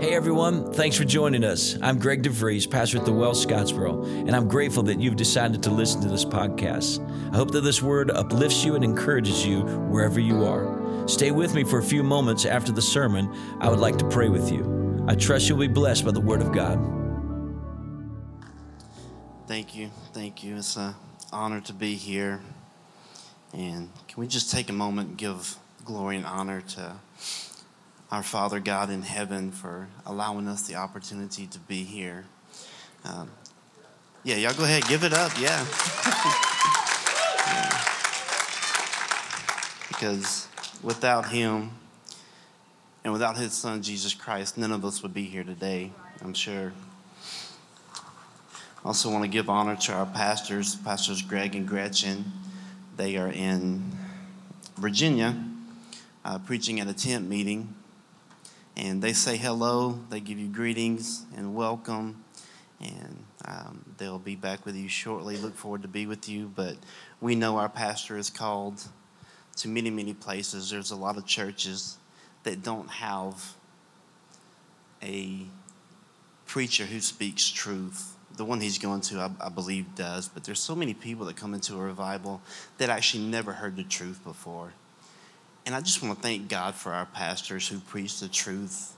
Hey everyone, thanks for joining us. I'm Greg DeVries, pastor at the Well Scottsboro, and I'm grateful that you've decided to listen to this podcast. I hope that this word uplifts you and encourages you wherever you are. Stay with me for a few moments after the sermon. I would like to pray with you. I trust you'll be blessed by the word of God. Thank you. Thank you. It's an honor to be here. And can we just take a moment and give glory and honor to our Father God in heaven for allowing us the opportunity to be here. Um, yeah, y'all go ahead, give it up. Yeah. yeah. Because without Him and without His Son, Jesus Christ, none of us would be here today, I'm sure. I also want to give honor to our pastors, Pastors Greg and Gretchen. They are in Virginia uh, preaching at a tent meeting and they say hello, they give you greetings and welcome, and um, they'll be back with you shortly. Look forward to be with you. But we know our pastor is called to many, many places. There's a lot of churches that don't have a preacher who speaks truth. The one he's going to, I, I, believe, does. But there's so many people that come into a revival that actually never heard the truth before. And I just want to thank God for our pastors who preach the truth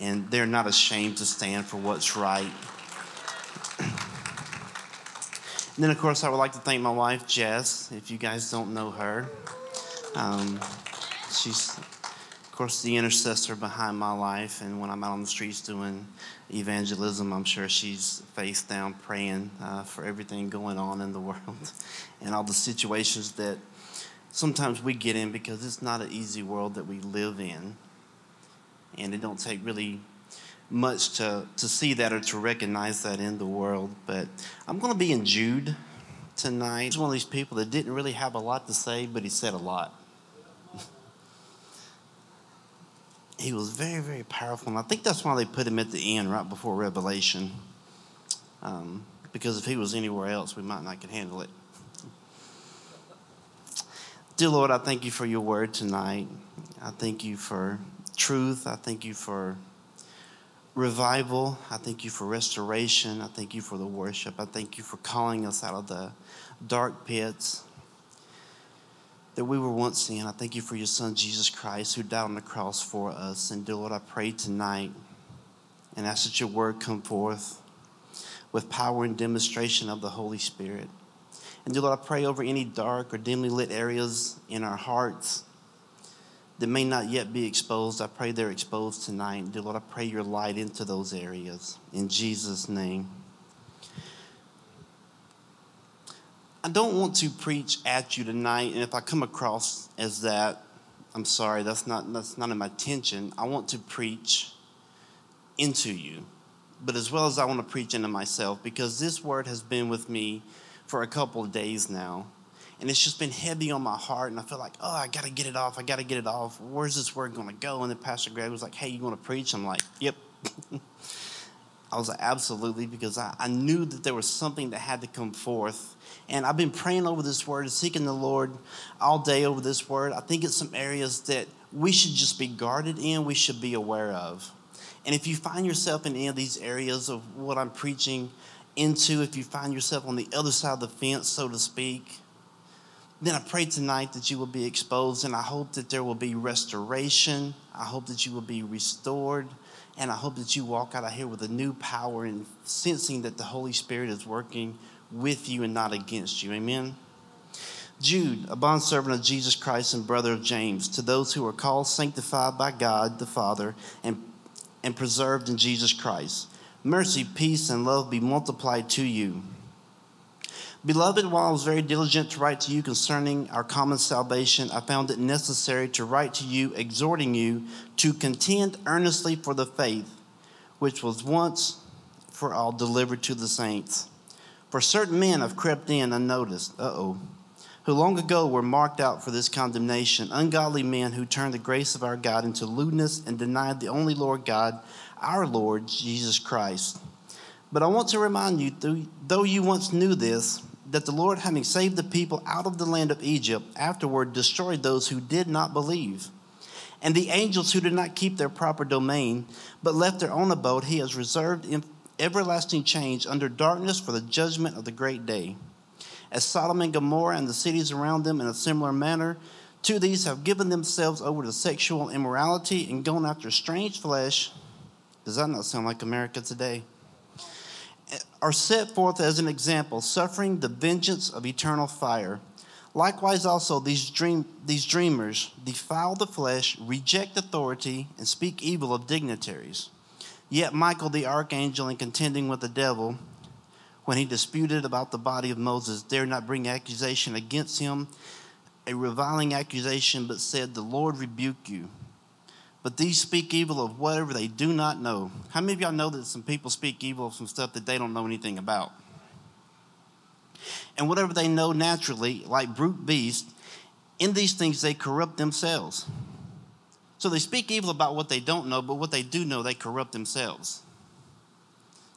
and they're not ashamed to stand for what's right. and then, of course, I would like to thank my wife, Jess. If you guys don't know her, um, she's, of course, the intercessor behind my life. And when I'm out on the streets doing evangelism, I'm sure she's face down praying uh, for everything going on in the world and all the situations that sometimes we get in because it's not an easy world that we live in. And it don't take really much to, to see that or to recognize that in the world. But I'm going to be in Jude tonight. He's one of these people that didn't really have a lot to say, but he said a lot. he was very, very powerful. And I think that's why they put him at the end, right before Revelation. Um, because if he was anywhere else, we might not could handle it. Dear Lord, I thank you for your word tonight. I thank you for truth. I thank you for revival. I thank you for restoration. I thank you for the worship. I thank you for calling us out of the dark pits that we were once in. I thank you for your son, Jesus Christ, who died on the cross for us. And dear Lord, I pray tonight and ask that your word come forth with power and demonstration of the Holy Spirit. And dear Lord, I pray over any dark or dimly lit areas in our hearts that may not yet be exposed. I pray they're exposed tonight. Dear Lord, I pray your light into those areas. In Jesus' name. I don't want to preach at you tonight, and if I come across as that, I'm sorry, that's not, that's not in my intention. I want to preach into you, but as well as I want to preach into myself, because this word has been with me for a couple of days now. And it's just been heavy on my heart, and I feel like, oh, I got to get it off. I got to get it off. Where's this word going to go? And then Pastor Greg was like, hey, you want to preach? I'm like, yep. I was like, absolutely, because I, I knew that there was something that had to come forth. And I've been praying over this word seeking the Lord all day over this word. I think it's some areas that we should just be guarded in, we should be aware of. And if you find yourself in any of these areas of what I'm preaching, into if you find yourself on the other side of the fence, so to speak. Then I pray tonight that you will be exposed, and I hope that there will be restoration. I hope that you will be restored, and I hope that you walk out of here with a new power and sensing that the Holy Spirit is working with you and not against you. Amen. Jude, a bondservant of Jesus Christ and brother of James, to those who are called, sanctified by God the Father, and, and preserved in Jesus Christ mercy, peace, and love be multiplied to you. Beloved, while I was very diligent to write to you concerning our common salvation, I found it necessary to write to you, exhorting you to contend earnestly for the faith which was once for all delivered to the saints. For certain men have crept in unnoticed, uh oh, who long ago were marked out for this condemnation, ungodly men who turned the grace of our God into lewdness and denied the only Lord God our Lord Jesus Christ. But I want to remind you, though you once knew this, that the Lord, having saved the people out of the land of Egypt, afterward destroyed those who did not believe And the angels who did not keep their proper domain, but left their own abode, he has reserved in everlasting change under darkness for the judgment of the great day. As Sodom and Gomorrah and the cities around them in a similar manner, to these have given themselves over to sexual immorality and gone after strange flesh. Does that not sound like America today? Are set forth as an example, suffering the vengeance of eternal fire. Likewise, also, these, dream, these dreamers defile the flesh, reject authority, and speak evil of dignitaries. Yet Michael the archangel, in contending with the devil, when he disputed about the body of Moses, dared not bring accusation against him, a reviling accusation, but said, The Lord rebuke you. But these speak evil of whatever they do not know. How many of y'all know that some people speak evil of some stuff that they don't know anything about? and whatever they know naturally, like brute beasts, in these things they corrupt themselves. So they speak evil about what they don't know, but what they do know, they corrupt themselves.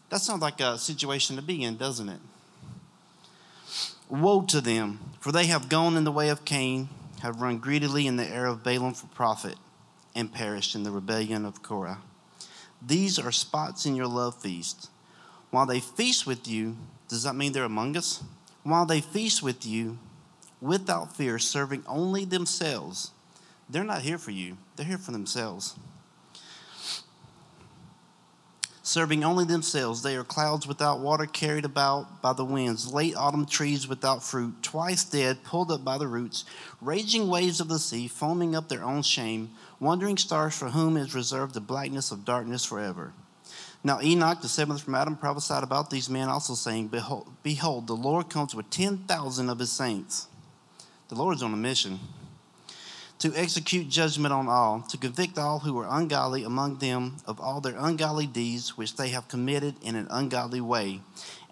That sounds like a situation to be in, doesn't it? Woe to them, for they have gone in the way of Cain, have run greedily in the error of Balaam for profit, and perished in the rebellion of Korah. These are spots in your love feast. While they feast with you, does that mean they're among us? while they feast with you without fear, serving only themselves. They're not here for you, they're here for themselves. Serving only themselves, they are clouds without water carried about by the winds, late autumn trees without fruit, twice dead, pulled up by the roots, raging waves of the sea, foaming up their own shame, wandering stars for whom is reserved the blackness of darkness forever. Now Enoch, the seventh from Adam, prophesied about these men, also saying, Behold, behold the Lord comes with 10,000 of his saints. The Lord's on a mission to execute judgment on all, to convict all who are ungodly among them of all their ungodly deeds which they have committed in an ungodly way,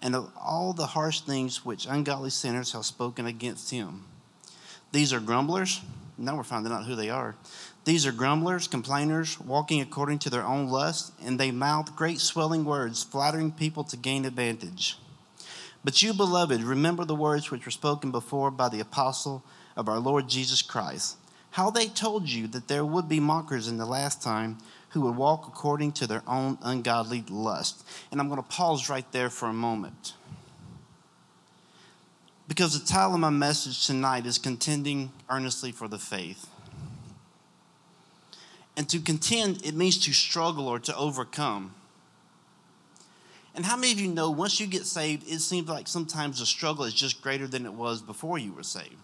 and of all the harsh things which ungodly sinners have spoken against him. These are grumblers. Now we're finding out who they are. These are grumblers, complainers, walking according to their own lust, and they mouth great swelling words, flattering people to gain advantage. But you, beloved, remember the words which were spoken before by the apostle of our Lord Jesus Christ, how they told you that there would be mockers in the last time who would walk according to their own ungodly lust. And I'm going to pause right there for a moment. Because the title of my message tonight is Contending Earnestly for the Faith. And to contend, it means to struggle or to overcome. And how many of you know once you get saved, it seems like sometimes the struggle is just greater than it was before you were saved?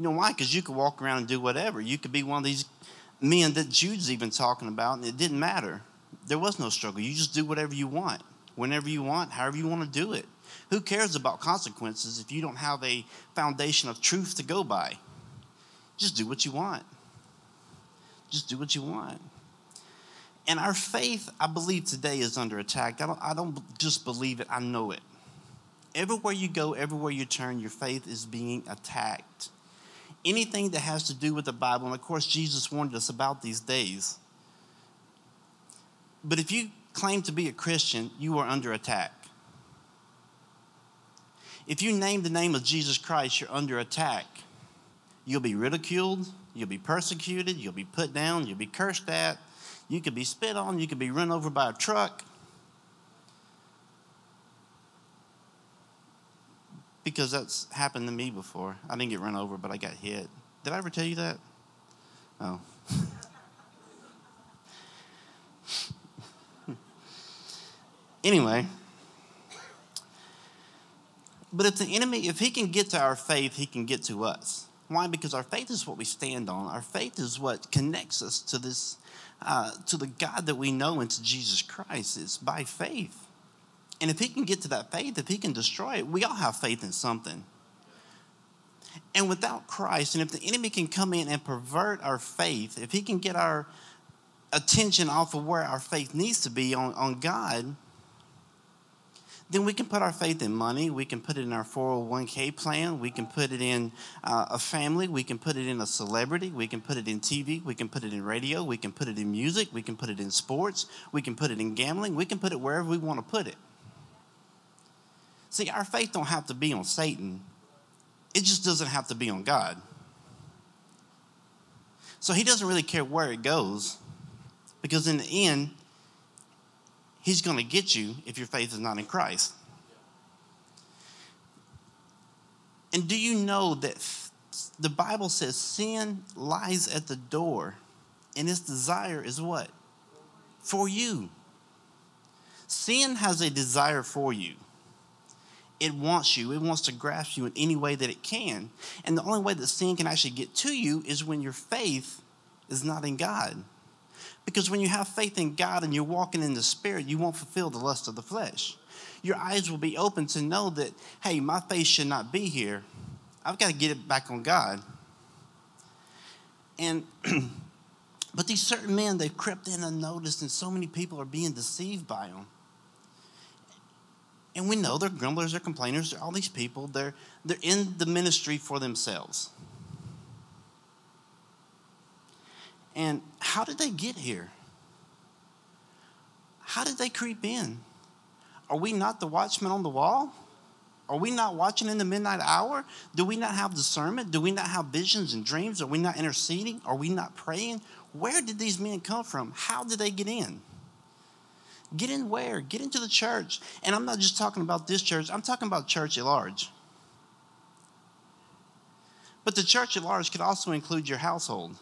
You know why? Because you could walk around and do whatever. You could be one of these men that Jude's even talking about, and it didn't matter. There was no struggle. You just do whatever you want, whenever you want, however you want to do it. Who cares about consequences if you don't have a foundation of truth to go by? Just do what you want. Just do what you want. And our faith, I believe today, is under attack. I don't, I don't just believe it, I know it. Everywhere you go, everywhere you turn, your faith is being attacked. Anything that has to do with the Bible, and of course, Jesus warned us about these days. But if you claim to be a Christian, you are under attack. If you name the name of Jesus Christ, you're under attack. You'll be ridiculed, You'll be persecuted. You'll be put down. You'll be cursed at. You could be spit on. You could be run over by a truck. Because that's happened to me before. I didn't get run over, but I got hit. Did I ever tell you that? Oh. anyway. But if the enemy, if he can get to our faith, he can get to us. Why? Because our faith is what we stand on. Our faith is what connects us to this, uh, to the God that we know and to Jesus Christ. It's by faith. And if he can get to that faith, if he can destroy it, we all have faith in something. And without Christ, and if the enemy can come in and pervert our faith, if he can get our attention off of where our faith needs to be on, on God, then we can put our faith in money. We can put it in our 401k plan. We can put it in uh, a family. We can put it in a celebrity. We can put it in TV. We can put it in radio. We can put it in music. We can put it in sports. We can put it in gambling. We can put it wherever we want to put it. See, our faith don't have to be on Satan. It just doesn't have to be on God. So he doesn't really care where it goes because in the end, he's going to get you if your faith is not in Christ. And do you know that the Bible says sin lies at the door and its desire is what? For you. Sin has a desire for you. It wants you. It wants to grasp you in any way that it can. And the only way that sin can actually get to you is when your faith is not in God. Because when you have faith in God and you're walking in the Spirit, you won't fulfill the lust of the flesh. Your eyes will be open to know that, hey, my faith should not be here. I've got to get it back on God. And, but these certain men, they've crept in unnoticed, and so many people are being deceived by them. And we know they're grumblers, they're complainers, they're all these people. They're, they're in the ministry for themselves. And how did they get here? How did they creep in? Are we not the watchmen on the wall? Are we not watching in the midnight hour? Do we not have discernment? Do we not have visions and dreams? Are we not interceding? Are we not praying? Where did these men come from? How did they get in? Get in where? Get into the church. And I'm not just talking about this church, I'm talking about church at large. But the church at large could also include your household.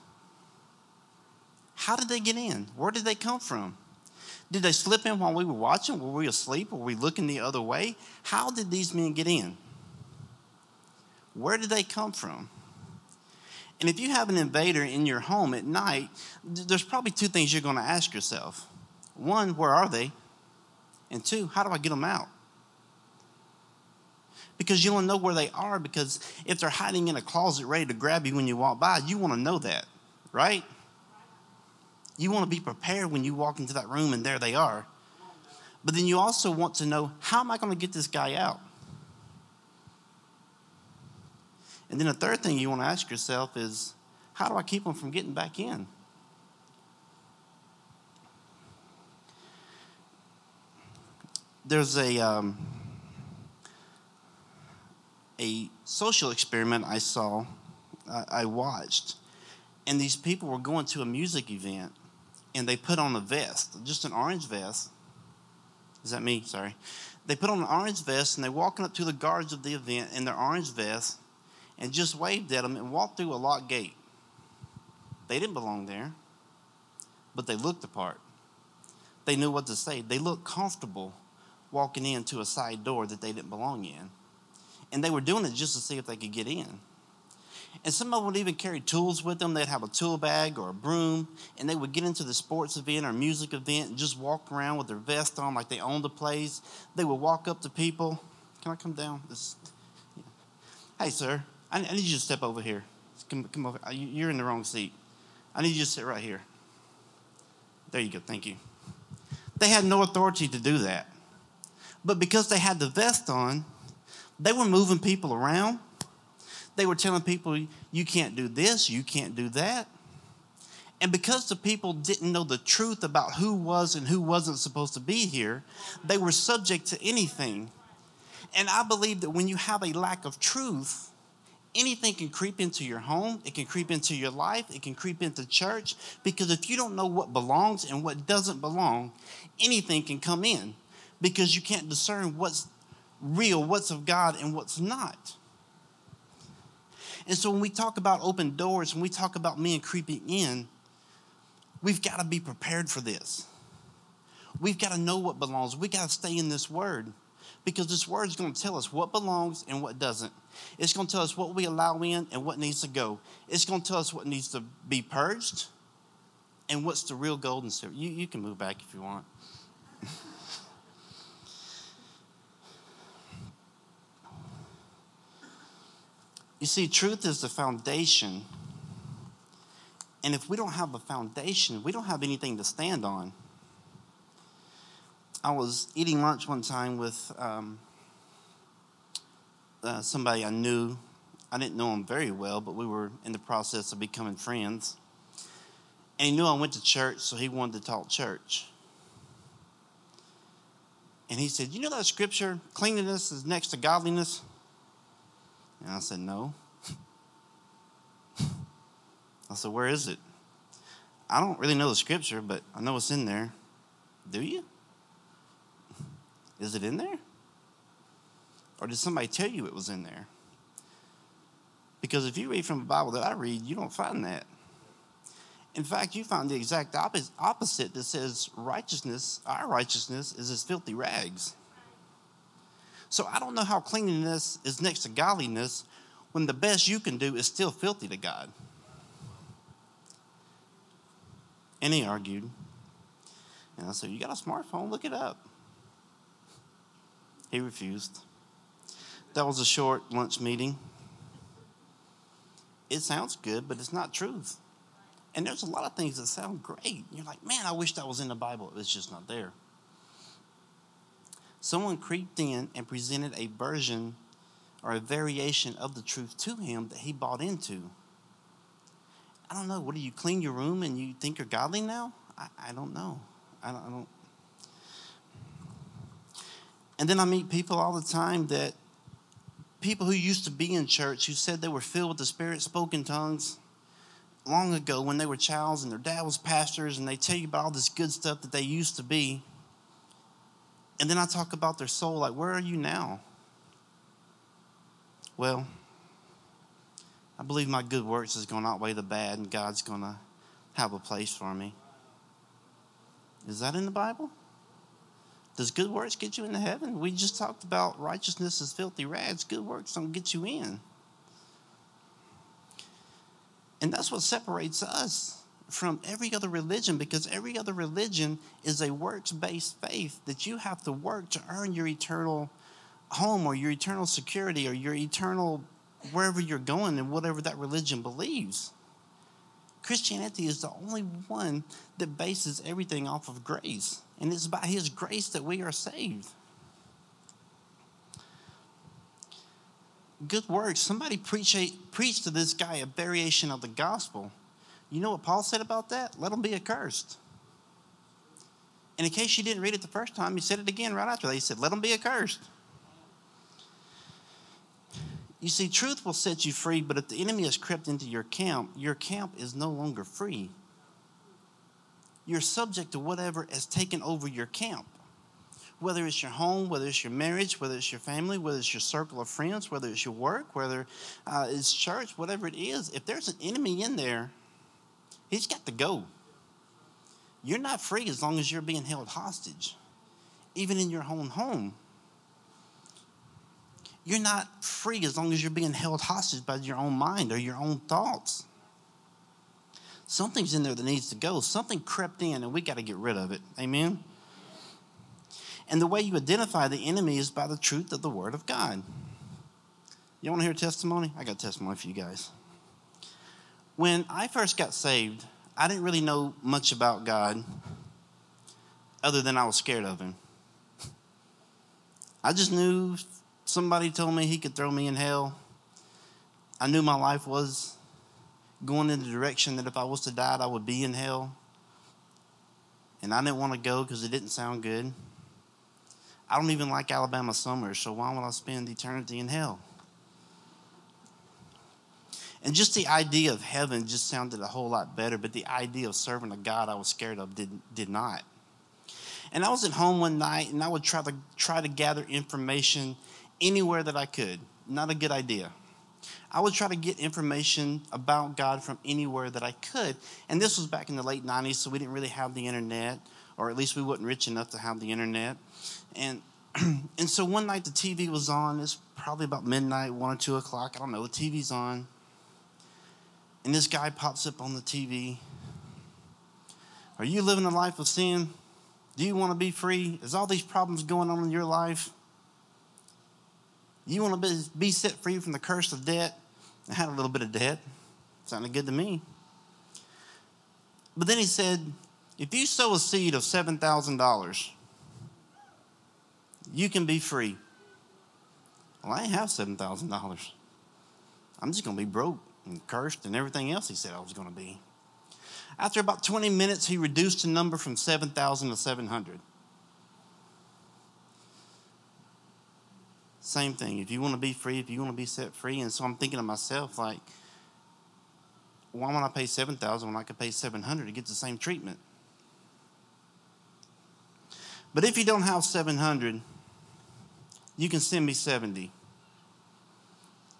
How did they get in? Where did they come from? Did they slip in while we were watching? Were we asleep? Were we looking the other way? How did these men get in? Where did they come from? And if you have an invader in your home at night, there's probably two things you're going to ask yourself. One, where are they? And two, how do I get them out? Because you want to know where they are, because if they're hiding in a closet ready to grab you when you walk by, you want to know that, right? You want to be prepared when you walk into that room and there they are. But then you also want to know how am I going to get this guy out? And then the third thing you want to ask yourself is how do I keep them from getting back in? There's a um, a social experiment I saw, uh, I watched, and these people were going to a music event, and they put on a vest, just an orange vest. Is that me? Sorry. They put on an orange vest, and they walking up to the guards of the event in their orange vest, and just waved at them and walked through a locked gate. They didn't belong there, but they looked the part. They knew what to say. They looked comfortable walking into a side door that they didn't belong in. And they were doing it just to see if they could get in. And some of them would even carry tools with them. They'd have a tool bag or a broom, and they would get into the sports event or music event and just walk around with their vest on like they owned the place. They would walk up to people. Can I come down? This, yeah. Hey, sir, I, I, need you to step over here. Come, come over. Uh, you're in the wrong seat. I need you to sit right here. There you go. Thank you. They had no authority to do that. But because they had the vest on, they were moving people around. They were telling people, you can't do this, you can't do that. And because the people didn't know the truth about who was and who wasn't supposed to be here, they were subject to anything. And I believe that when you have a lack of truth, anything can creep into your home, it can creep into your life, it can creep into church. Because if you don't know what belongs and what doesn't belong, anything can come in because you can't discern what's real, what's of God, and what's not. And so when we talk about open doors, when we talk about men creeping in, we've got to be prepared for this. We've got to know what belongs. We've got to stay in this word because this word is going to tell us what belongs and what doesn't. It's going to tell us what we allow in and what needs to go. It's going to tell us what needs to be purged and what's the real gold and silver. You, you can move back if you want. You see, truth is the foundation. And if we don't have a foundation, we don't have anything to stand on. I was eating lunch one time with um, uh, somebody I knew. I didn't know him very well, but we were in the process of becoming friends. And he knew I went to church, so he wanted to talk church. And he said, You know that scripture, cleanliness is next to godliness? And I said, No. I said, Where is it? I don't really know the scripture, but I know it's in there. Do you? Is it in there? Or did somebody tell you it was in there? Because if you read from the Bible that I read, you don't find that. In fact, you find the exact opposite that says righteousness, our righteousness, is as filthy rags. So I don't know how cleanliness is next to godliness when the best you can do is still filthy to God. And he argued. And I said, You got a smartphone? Look it up. He refused. That was a short lunch meeting. It sounds good, but it's not truth. And there's a lot of things that sound great. You're like, man, I wish that was in the Bible. It's just not there. Someone creeped in and presented a version or a variation of the truth to him that he bought into. I don't know. What do you clean your room and you think you're godly now? I, I don't know. I don't, I don't. And then I meet people all the time that people who used to be in church who said they were filled with the Spirit, spoke in tongues long ago when they were childs and their dad was pastors, and they tell you about all this good stuff that they used to be. And then I talk about their soul, like, where are you now? Well, I believe my good works is going to outweigh the bad, and God's going to have a place for me. Is that in the Bible? Does good works get you into heaven? We just talked about righteousness is filthy rags. Good works don't get you in. And that's what separates us from every other religion because every other religion is a works based faith that you have to work to earn your eternal home or your eternal security or your eternal wherever you're going and whatever that religion believes. Christianity is the only one that bases everything off of grace. And it's by His grace that we are saved. Good works. Somebody preach, a, preach to this guy a variation of the gospel. You know what Paul said about that? Let them be accursed. And in case you didn't read it the first time, he said it again right after that. He said, Let them be accursed. You see, truth will set you free, but if the enemy has crept into your camp, your camp is no longer free. You're subject to whatever has taken over your camp. Whether it's your home, whether it's your marriage, whether it's your family, whether it's your circle of friends, whether it's your work, whether uh, it's church, whatever it is, if there's an enemy in there, he's got to go. You're not free as long as you're being held hostage, even in your own home you're not free as long as you're being held hostage by your own mind or your own thoughts. Something's in there that needs to go. Something crept in, and we got to get rid of it. Amen? And the way you identify the enemy is by the truth of the Word of God. You want to hear testimony? I got testimony for you guys. When I first got saved, I didn't really know much about God other than I was scared of Him. I just knew somebody told me he could throw me in hell, I knew my life was going in the direction that if I was to die, I would be in hell. And I didn't want to go because it didn't sound good. I don't even like Alabama summers, so why would I spend eternity in hell? And just the idea of heaven just sounded a whole lot better, but the idea of serving a God I was scared of did, did not. And I was at home one night and I would try to try to gather information anywhere that I could. Not a good idea. I would try to get information about God from anywhere that I could. And this was back in the late 90s, so we didn't really have the internet, or at least we wasn't rich enough to have the internet. And and so one night the TV was on. It's probably about midnight, one or two o'clock. I don't know. The TV's on. And this guy pops up on the TV. Are you living a life of sin? Do you want to be free? Is all these problems going on in your life? You want to be, set free from the curse of debt? I had a little bit of debt. Sounded good to me. But then he said, if you sow a seed of $7,000, you can be free. Well, I have $7,000. I'm just going to be broke and cursed and everything else he said I was going to be. After about 20 minutes, he reduced the number from 7,000 to 700. Same thing. If you want to be free, if you want to be set free. And so I'm thinking to myself, like, why would I pay 7000 when I could pay 700 to get the same treatment? But if you don't have 700, you can send me 70.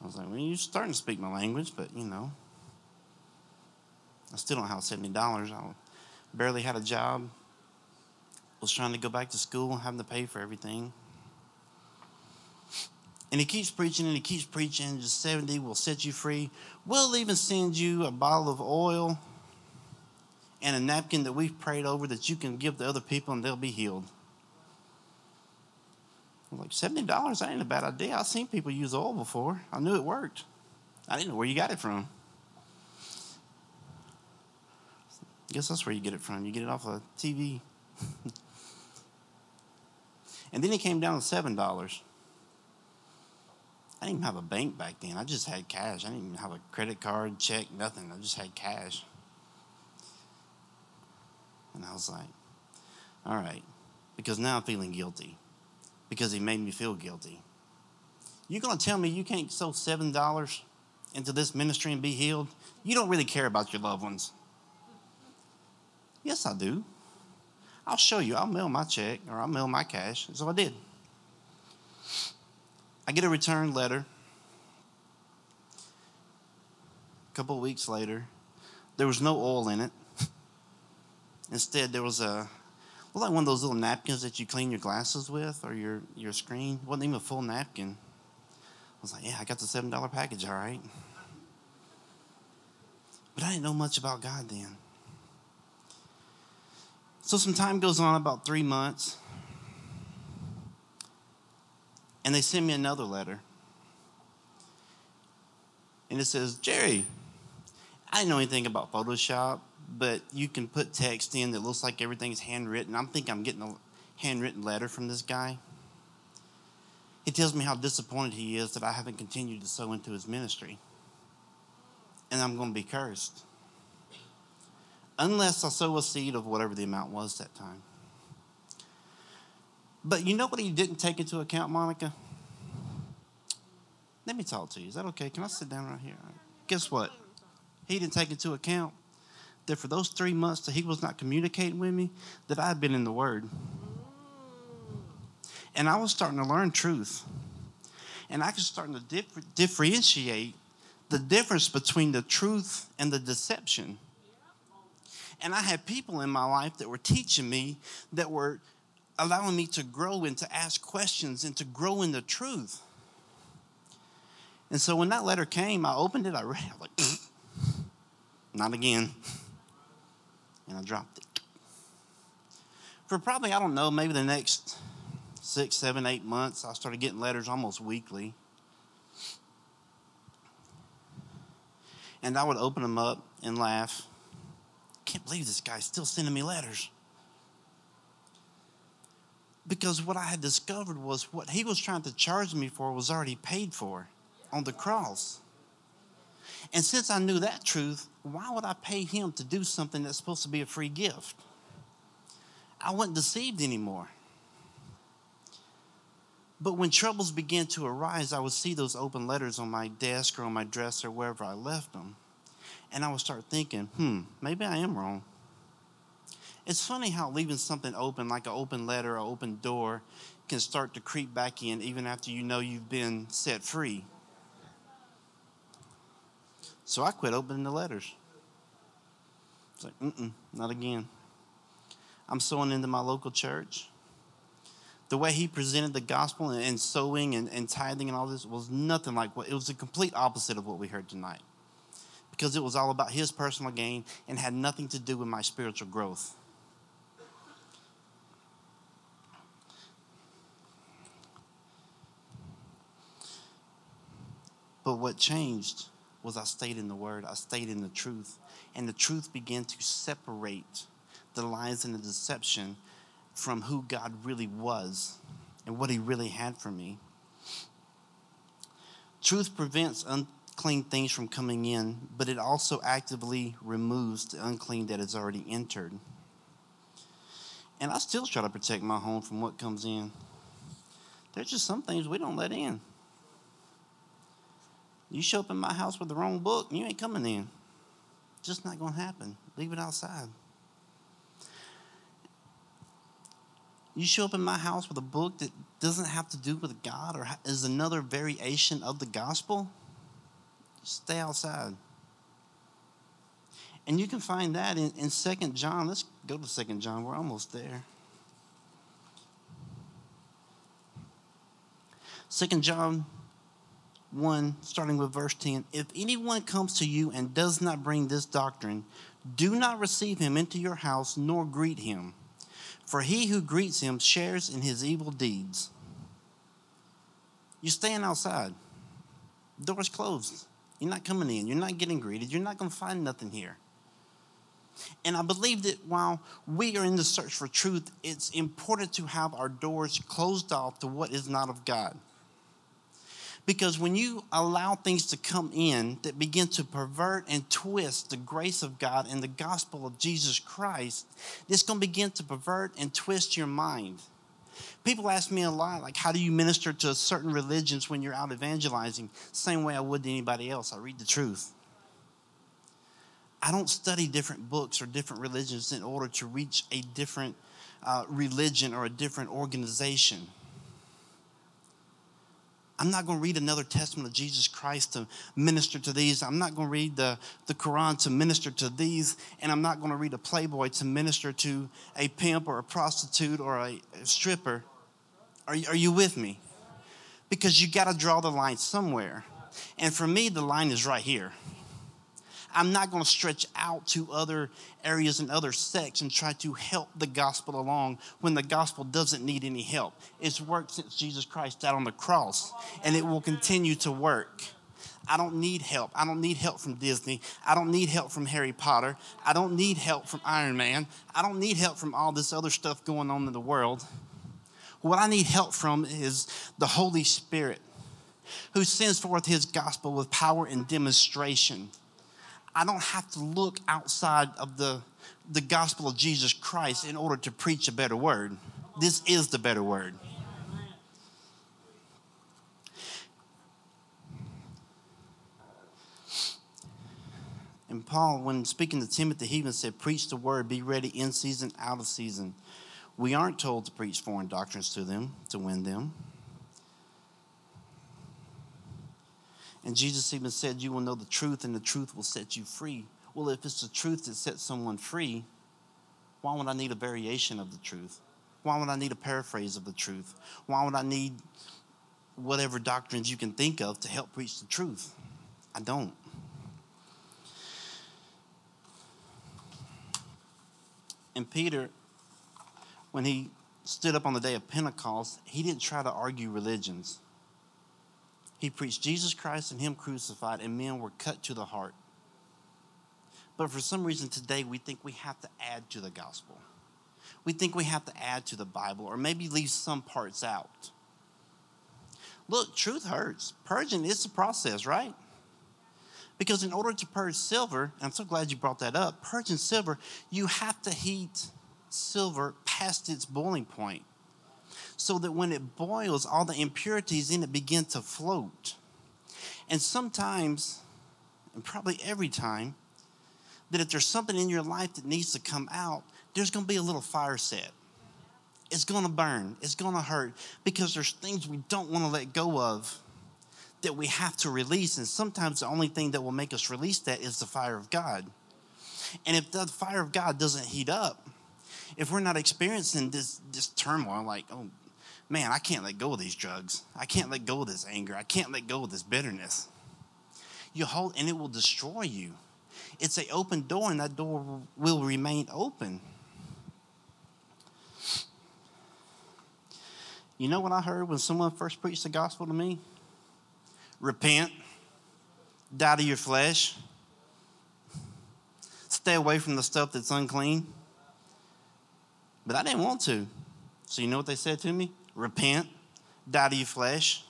I was like, well, you're starting to speak my language, but you know, I still don't have $70. I barely had a job, was trying to go back to school, having to pay for everything. And he keeps preaching and he keeps preaching. Just 70 will set you free. We'll even send you a bottle of oil and a napkin that we've prayed over that you can give to other people and they'll be healed. I'm like, $70? That ain't a bad idea. I've seen people use oil before. I knew it worked. I didn't know where you got it from. Guess that's where you get it from. You get it off of TV. and then it came down to $7. I didn't even have a bank back then. I just had cash. I didn't even have a credit card, check, nothing. I just had cash. And I was like, all right, because now I'm feeling guilty because he made me feel guilty. You're going to tell me you can't sow $7 into this ministry and be healed? You don't really care about your loved ones. Yes, I do. I'll show you. I'll mail my check or I'll mail my cash. So I did. I get a return letter. A couple of weeks later, there was no oil in it. Instead, there was a well, like one of those little napkins that you clean your glasses with or your, your screen. Wasn't even a full napkin. I was like, yeah, I got the $7 package, all right. But I didn't know much about God then. So some time goes on, about three months, and they send me another letter. And it says, Jerry, I didn't know anything about Photoshop but you can put text in that looks like everything's handwritten. I'm thinking I'm getting a handwritten letter from this guy. He tells me how disappointed he is that I haven't continued to sow into his ministry. And I'm going to be cursed. Unless I sow a seed of whatever the amount was that time. But you know what he didn't take into account, Monica? Let me talk to you. Is that okay? Can I sit down right here? Guess what? He didn't take into account that for those three months that he was not communicating with me, that I had been in the Word. And I was starting to learn truth. And I was starting to differ- differentiate the difference between the truth and the deception. And I had people in my life that were teaching me, that were allowing me to grow and to ask questions and to grow in the truth. And so when that letter came, I opened it, I read it, I was like, not again and I dropped it. For probably, I don't know, maybe the next six, seven, eight months, I started getting letters almost weekly. And I would open them up and laugh. Can't believe this guy's still sending me letters. Because what I had discovered was what he was trying to charge me for was already paid for on the cross. And since I knew that truth, why would I pay him to do something that's supposed to be a free gift? I wasn't deceived anymore. But when troubles began to arise, I would see those open letters on my desk or on my dresser, wherever I left them. And I would start thinking, hmm, maybe I am wrong. It's funny how leaving something open, like an open letter or open door, can start to creep back in even after you know you've been set free. So I quit opening the letters. It's like, mm mm, not again. I'm sowing into my local church. The way he presented the gospel and, and sowing and, and tithing and all this was nothing like what it was the complete opposite of what we heard tonight. Because it was all about his personal gain and had nothing to do with my spiritual growth. But what changed was I stayed in the Word, I stayed in the truth. And the truth began to separate the lies and the deception from who God really was and what He really had for me. Truth prevents unclean things from coming in, but it also actively removes the unclean that has already entered. And I still try to protect my home from what comes in. There's just some things we don't let in. You show up in my house with the wrong book, you ain't coming in. just not going to happen. Leave it outside. You show up in my house with a book that doesn't have to do with God or is another variation of the gospel, stay outside. And you can find that in, in 2 John. Let's go to 2 John. We're almost there. 2 John 1, starting with verse 10. If anyone comes to you and does not bring this doctrine, do not receive him into your house nor greet him for he who greets him shares in his evil deeds. You're staying outside. Door's closed. You're not coming in. You're not getting greeted. You're not going to find nothing here. And I believe that while we are in the search for truth, it's important to have our doors closed off to what is not of God. Because when you allow things to come in that begin to pervert and twist the grace of God and the gospel of Jesus Christ, it's going to begin to pervert and twist your mind. People ask me a lot, like, how do you minister to certain religions when you're out evangelizing? Same way I would to anybody else. I read the truth. I don't study different books or different religions in order to reach a different uh, religion or a different organization. I'm not going to read another testament of Jesus Christ to minister to these. I'm not going to read the, the Quran to minister to these. And I'm not going to read a Playboy to minister to a pimp or a prostitute or a, a stripper. Are, are you with me? Because you got to draw the line somewhere. And for me, the line is right here. I'm not going to stretch out to other areas and other sects and try to help the gospel along when the gospel doesn't need any help. It's worked since Jesus Christ died on the cross, and it will continue to work. I don't need help. I don't need help from Disney. I don't need help from Harry Potter. I don't need help from Iron Man. I don't need help from all this other stuff going on in the world. What I need help from is the Holy Spirit who sends forth his gospel with power and demonstration. I don't have to look outside of the, the gospel of Jesus Christ in order to preach a better word. This is the better word. And Paul, when speaking to Timothy, he even said, Preach the word, be ready in season, out of season. We aren't told to preach foreign doctrines to them to win them. And Jesus even said, You will know the truth, and the truth will set you free. Well, if it's the truth that sets someone free, why would I need a variation of the truth? Why would I need a paraphrase of the truth? Why would I need whatever doctrines you can think of to help preach the truth? I don't. And Peter, when he stood up on the day of Pentecost, he didn't try to argue religions. He preached Jesus Christ and Him crucified, and men were cut to the heart. But for some reason today, we think we have to add to the gospel. We think we have to add to the Bible, or maybe leave some parts out. Look, truth hurts. Purging is a process, right? Because in order to purge silver, I'm so glad you brought that up, purging silver, you have to heat silver past its boiling point so that when it boils, all the impurities in it begin to float. And sometimes, and probably every time, that if there's something in your life that needs to come out, there's going to be a little fire set. It's going to burn. It's going to hurt because there's things we don't want to let go of that we have to release. And sometimes the only thing that will make us release that is the fire of God. And if the fire of God doesn't heat up, if we're not experiencing this, this turmoil, like, oh, man, I can't let go of these drugs. I can't let go of this anger. I can't let go of this bitterness. You hold, and it will destroy you. It's an open door, and that door will remain open. You know what I heard when someone first preached the gospel to me? Repent, die to your flesh, stay away from the stuff that's unclean. But I didn't want to. So, you know what they said to me? Repent, die to your flesh,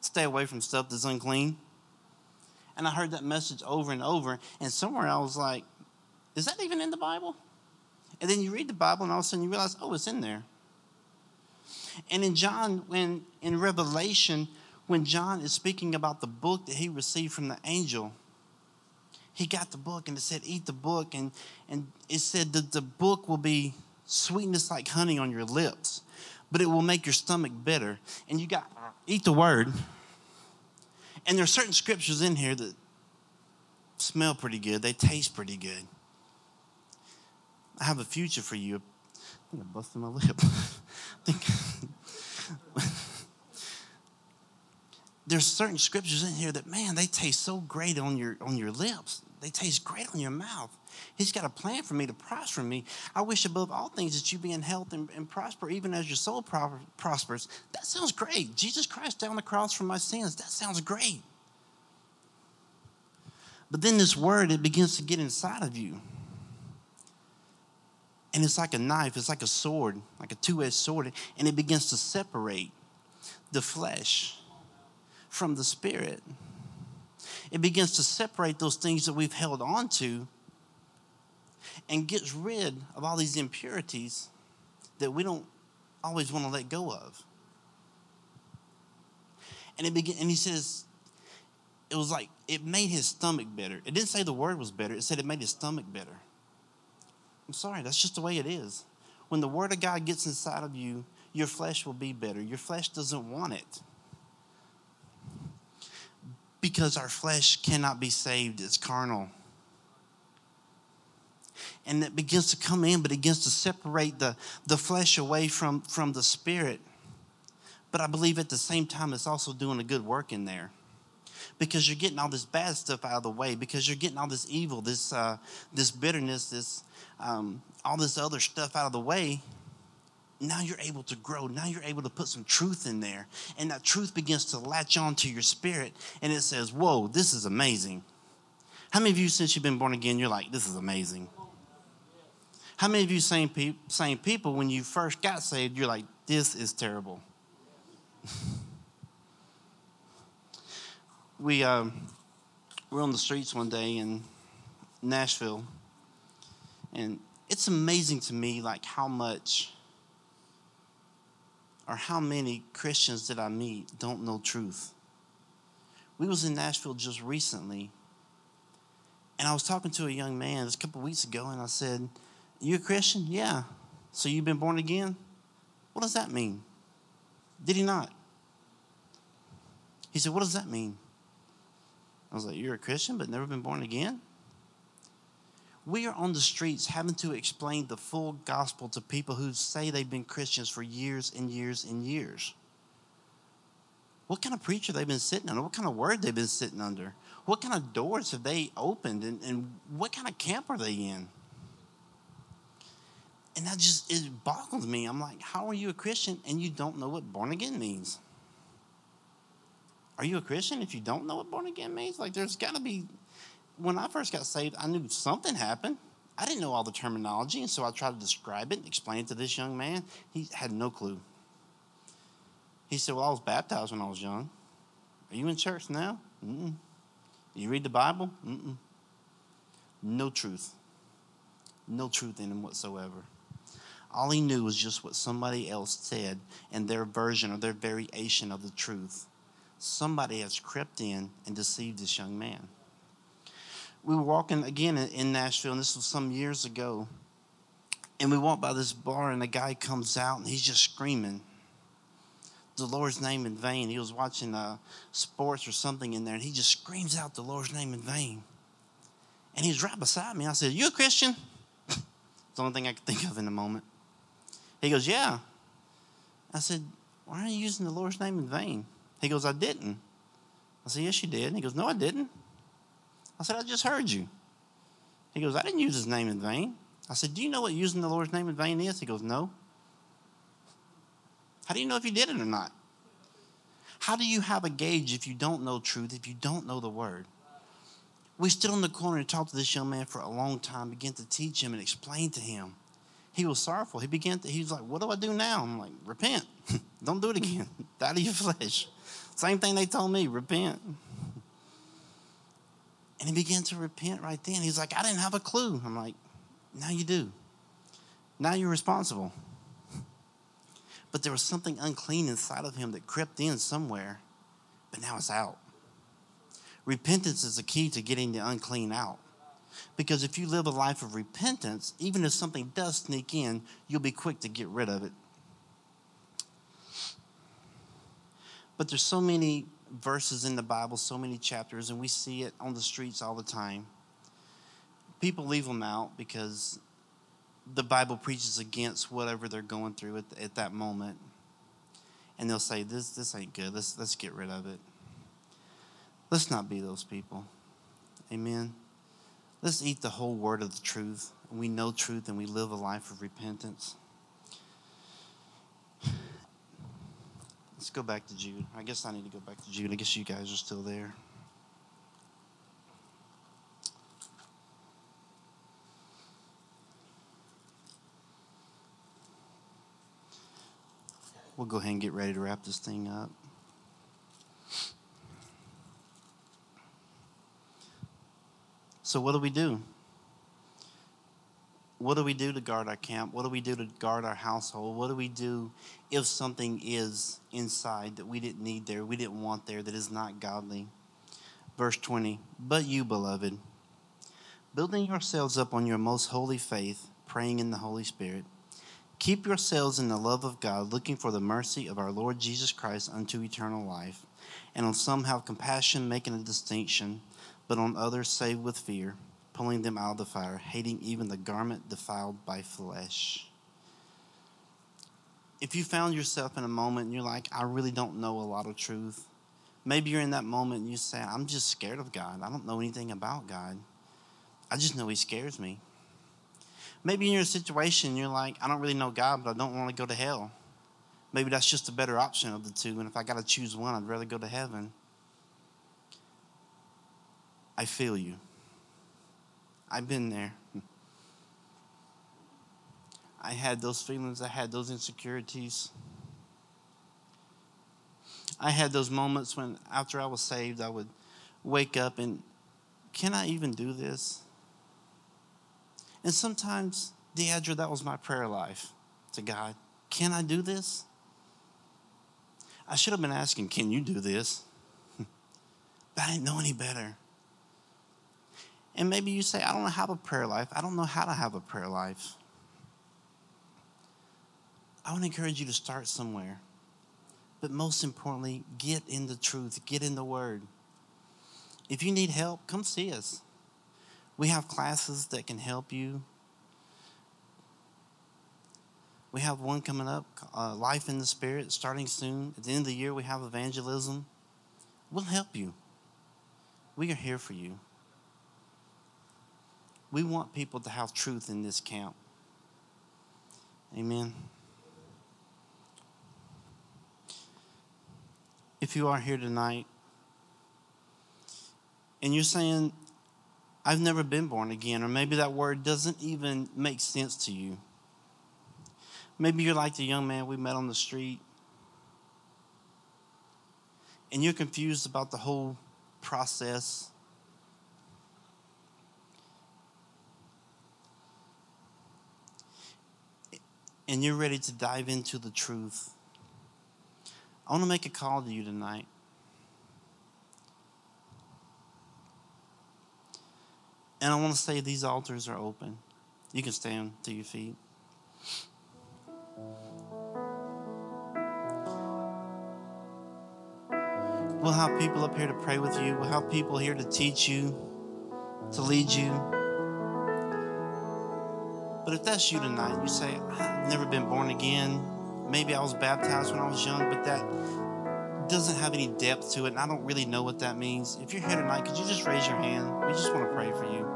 stay away from stuff that's unclean. And I heard that message over and over. And somewhere I was like, is that even in the Bible? And then you read the Bible, and all of a sudden you realize, oh, it's in there. And in John, when in Revelation, when John is speaking about the book that he received from the angel, he got the book and it said, Eat the book. And, and it said that the book will be sweetness like honey on your lips, but it will make your stomach bitter. And you got, eat the word. And there are certain scriptures in here that smell pretty good, they taste pretty good. I have a future for you. I think I busted my lip. I think there's certain scriptures in here that man they taste so great on your on your lips they taste great on your mouth he's got a plan for me to prosper me. I wish above all things that you be in health and, and prosper even as your soul pro- prospers. That sounds great. Jesus christ down the cross for my sins. That sounds great. But then this word it begins to get inside of you. And it's like a knife. It's like a sword like a two-edged sword. And it begins to separate the flesh from the Spirit. It begins to separate those things that we've held on to and gets rid of all these impurities that we don't always want to let go of. And it begin, and he says, it was like it made his stomach bitter. It didn't say the word was bitter, it said it made his stomach bitter. I'm sorry, that's just the way it is. When the word of God gets inside of you, your flesh will be bitter. Your flesh doesn't want it because our flesh cannot be saved, it's carnal. And it begins to come in, but it begins to separate the, the flesh away from, from the spirit. But I believe at the same time, it's also doing a good work in there because you're getting all this bad stuff out of the way, because you're getting all this evil, this, uh, this bitterness, this, um, all this other stuff out of the way now you're able to grow. Now you're able to put some truth in there. And that truth begins to latch on to your spirit. And it says, Whoa, this is amazing. How many of you, since you've been born again, you're like, This is amazing? How many of you, same, pe- same people, when you first got saved, you're like, This is terrible? we um, were on the streets one day in Nashville. And it's amazing to me, like, how much or how many Christians did I meet don't know truth. We was in Nashville just recently, and I was talking to a young man a couple weeks ago, and I said, "You a Christian? Yeah. So you've been born again? What does that mean? Did he not? He said, What does that mean? I was like, You're a Christian but never been born again? we are on the streets having to explain the full gospel to people who say they've been Christians for years and years and years. What kind of preacher they've been sitting under? What kind of word they've been sitting under? What kind of doors have they opened? And, and what kind of camp are they in? And that just it boggles me. I'm like, how are you a Christian and you don't know what born again means? Are you a Christian if you don't know what born again means? Like, there's got to be when I first got saved, I knew something happened. I didn't know all the terminology, and so I tried to describe it and explain it to this young man. He had no clue. He said, Well, I was baptized when I was young. Are you in church now? Mm-mm. You read the Bible? Mm-mm. No truth. No truth in him whatsoever. All he knew was just what somebody else said and their version or their variation of the truth. Somebody has crept in and deceived this young man we were walking again in Nashville, and this was some years ago. And we walked by this bar, and a guy comes out, and he's just screaming the Lord's name in vain. He was watching uh, sports or something in there, and he just screams out the Lord's name in vain. And he was right beside me. I said, You a Christian? it's the only thing I could think of in the moment. He goes, Yeah. I said, Why are you using the Lord's name in vain? He goes, I didn't. I said, Yes, you did. And he goes, No, I didn't. I said, I just heard you. He goes, I didn't use his name in vain. I said, Do you know what using the Lord's name in vain is? He goes, No. How do you know if you did it or not? How do you have a gauge if you don't know truth, if you don't know the word? We stood on the corner and talked to this young man for a long time, began to teach him and explain to him. He was sorrowful. He began to, he was like, What do I do now? I'm like, Repent. don't do it again. Die to your flesh. Same thing they told me, repent. And he began to repent right then. He's like, I didn't have a clue. I'm like, now you do. Now you're responsible. But there was something unclean inside of him that crept in somewhere, but now it's out. Repentance is the key to getting the unclean out. Because if you live a life of repentance, even if something does sneak in, you'll be quick to get rid of it. But there's so many verses in the Bible, so many chapters, and we see it on the streets all the time. People leave them out because the Bible preaches against whatever they're going through at, at that moment. And they'll say, this, this ain't good. Let's, let's get rid of it. Let's not be those people. Amen. Let's eat the whole word of the truth. We know truth and we live a life of repentance. Let's go back to Jude. I guess I need to go back to Jude. I guess you guys are still there. We'll go ahead and get ready to wrap this thing up. So, what do we do? What do we do to guard our camp? What do we do to guard our household? What do we do if something is inside that we didn't need there, we didn't want there, that is not godly? Verse 20 But you, beloved, building yourselves up on your most holy faith, praying in the Holy Spirit, keep yourselves in the love of God, looking for the mercy of our Lord Jesus Christ unto eternal life. And on some have compassion, making a distinction but on others saved with fear, pulling them out of the fire, hating even the garment defiled by flesh. If you found yourself in a moment and you're like, I really don't know a lot of truth, maybe you're in that moment and you say, I'm just scared of God. I don't know anything about God. I just know He scares me. Maybe in your situation you're like, I don't really know God, but I don't want to go to hell. Maybe that's just a better option of the two. And if I got to choose one, I'd rather go to heaven. I feel you. I've been there. I had those feelings, I had those insecurities. I had those moments when, after I was saved, I would wake up and, can I even do this? And sometimes, Deidre, that was my prayer life to God. Can I do this? I should have been asking, Can you do this? but I didn't know any better. And maybe you say, I don't have a prayer life. I don't know how to have a prayer life. I want to encourage you to start somewhere. But most importantly, get in the truth, get in the Word. If you need help, come see us. We have classes that can help you. We have one coming up, uh, Life in the Spirit, starting soon. At the end of the year, we have evangelism. We'll help you. We are here for you. We want people to have truth in this camp. Amen. If you are here tonight and you're saying, I've never been born again, or maybe that word doesn't even make sense to you. Maybe you're like the young man we met on the street and you're confused about the whole process and you're ready to dive into the truth, I want to make a call to you tonight. And I want to say these altars are open. You can stand to your feet. We'll have people up here to pray with you. We'll have people here to teach you, to lead you. But if that's you tonight, you say, I've never been born again. Maybe I was baptized when I was young, but that doesn't have any depth to it, and I don't really know what that means. If you're here tonight, could you just raise your hand? We just want to pray for you.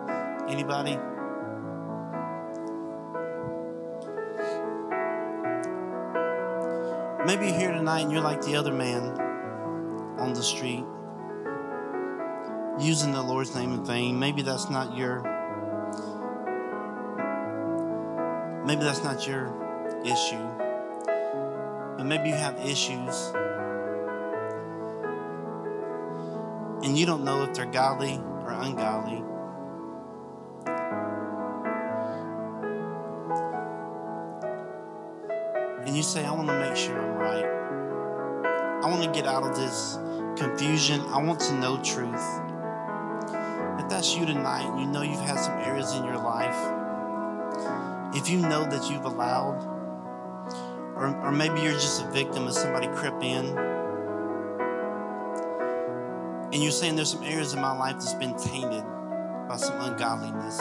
Anybody? Maybe you're here tonight and you're like the other man on the street, using the Lord's name in vain. Maybe that's not your Maybe that's not your issue, but maybe you have issues and you don't know if they're godly or ungodly. And you say, I want to make sure I'm right. I want to get out of this confusion. I want to know truth. If that's you tonight and you know you've had some areas in your life, if you know that you've allowed, or, or maybe you're just a victim of somebody crept in, and you're saying there's some areas in my life that's been tainted by some ungodliness.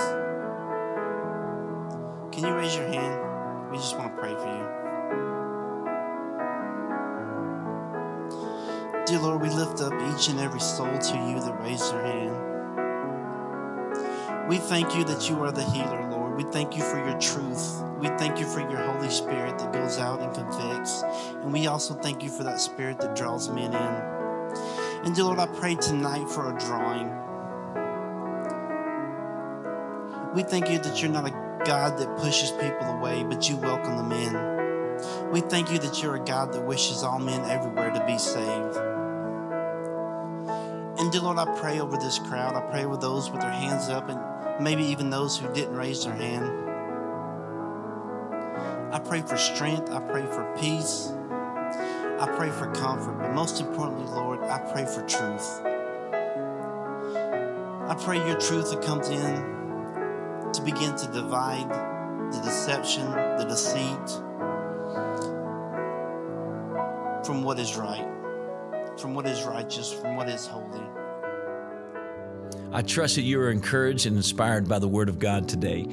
Can you raise your hand? We just want to pray for you. Dear Lord, we lift up each and every soul to you that raised their hand. We thank you that you are the healer. We thank you for your truth. We thank you for your Holy Spirit that goes out and convicts. And we also thank you for that Spirit that draws men in. And dear Lord, I pray tonight for a drawing. We thank you that you're not a God that pushes people away, but you welcome them in. We thank you that you're a God that wishes all men everywhere to be saved. And dear Lord, I pray over this crowd. I pray with those with their hands up and maybe even those who didn't raise their hand. I pray for strength. I pray for peace. I pray for comfort. But most importantly, Lord, I pray for truth. I pray your truth that comes in to begin to divide the deception, the deceit from what is right from what is righteous, from what is holy. I trust that you are encouraged and inspired by the Word of God today.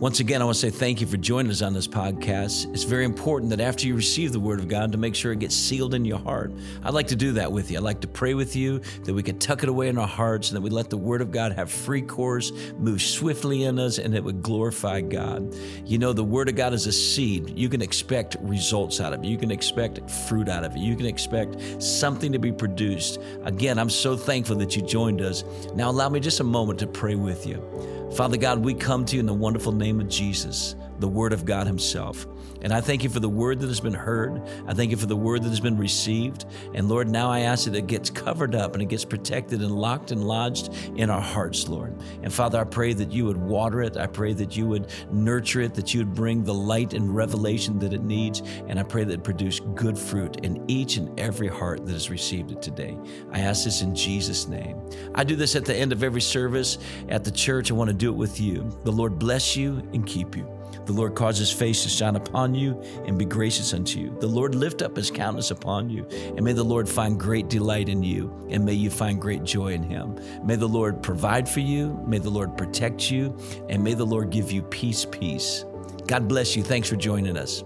Once again, I want to say thank you for joining us on this podcast. It's very important that after you receive the Word of God, to make sure it gets sealed in your heart. I'd like to do that with you. I'd like to pray with you that we could tuck it away in our hearts and that we let the Word of God have free course, move swiftly in us, and it would glorify God. You know, the Word of God is a seed. You can expect results out of it, you can expect fruit out of it, you can expect something to be produced. Again, I'm so thankful that you joined us. Now, allow me just a moment to pray with you. Father God, we come to you in the wonderful name of Jesus, the Word of God Himself. And I thank you for the word that has been heard. I thank you for the word that has been received. And Lord, now I ask that it gets covered up and it gets protected and locked and lodged in our hearts, Lord. And Father, I pray that you would water it. I pray that you would nurture it, that you would bring the light and revelation that it needs. And I pray that it produce good fruit in each and every heart that has received it today. I ask this in Jesus' name. I do this at the end of every service at the church. I want to do it with you. The Lord bless you and keep you. The Lord cause his face to shine upon you and be gracious unto you. The Lord lift up his countenance upon you, and may the Lord find great delight in you, and may you find great joy in him. May the Lord provide for you, may the Lord protect you, and may the Lord give you peace, peace. God bless you. Thanks for joining us.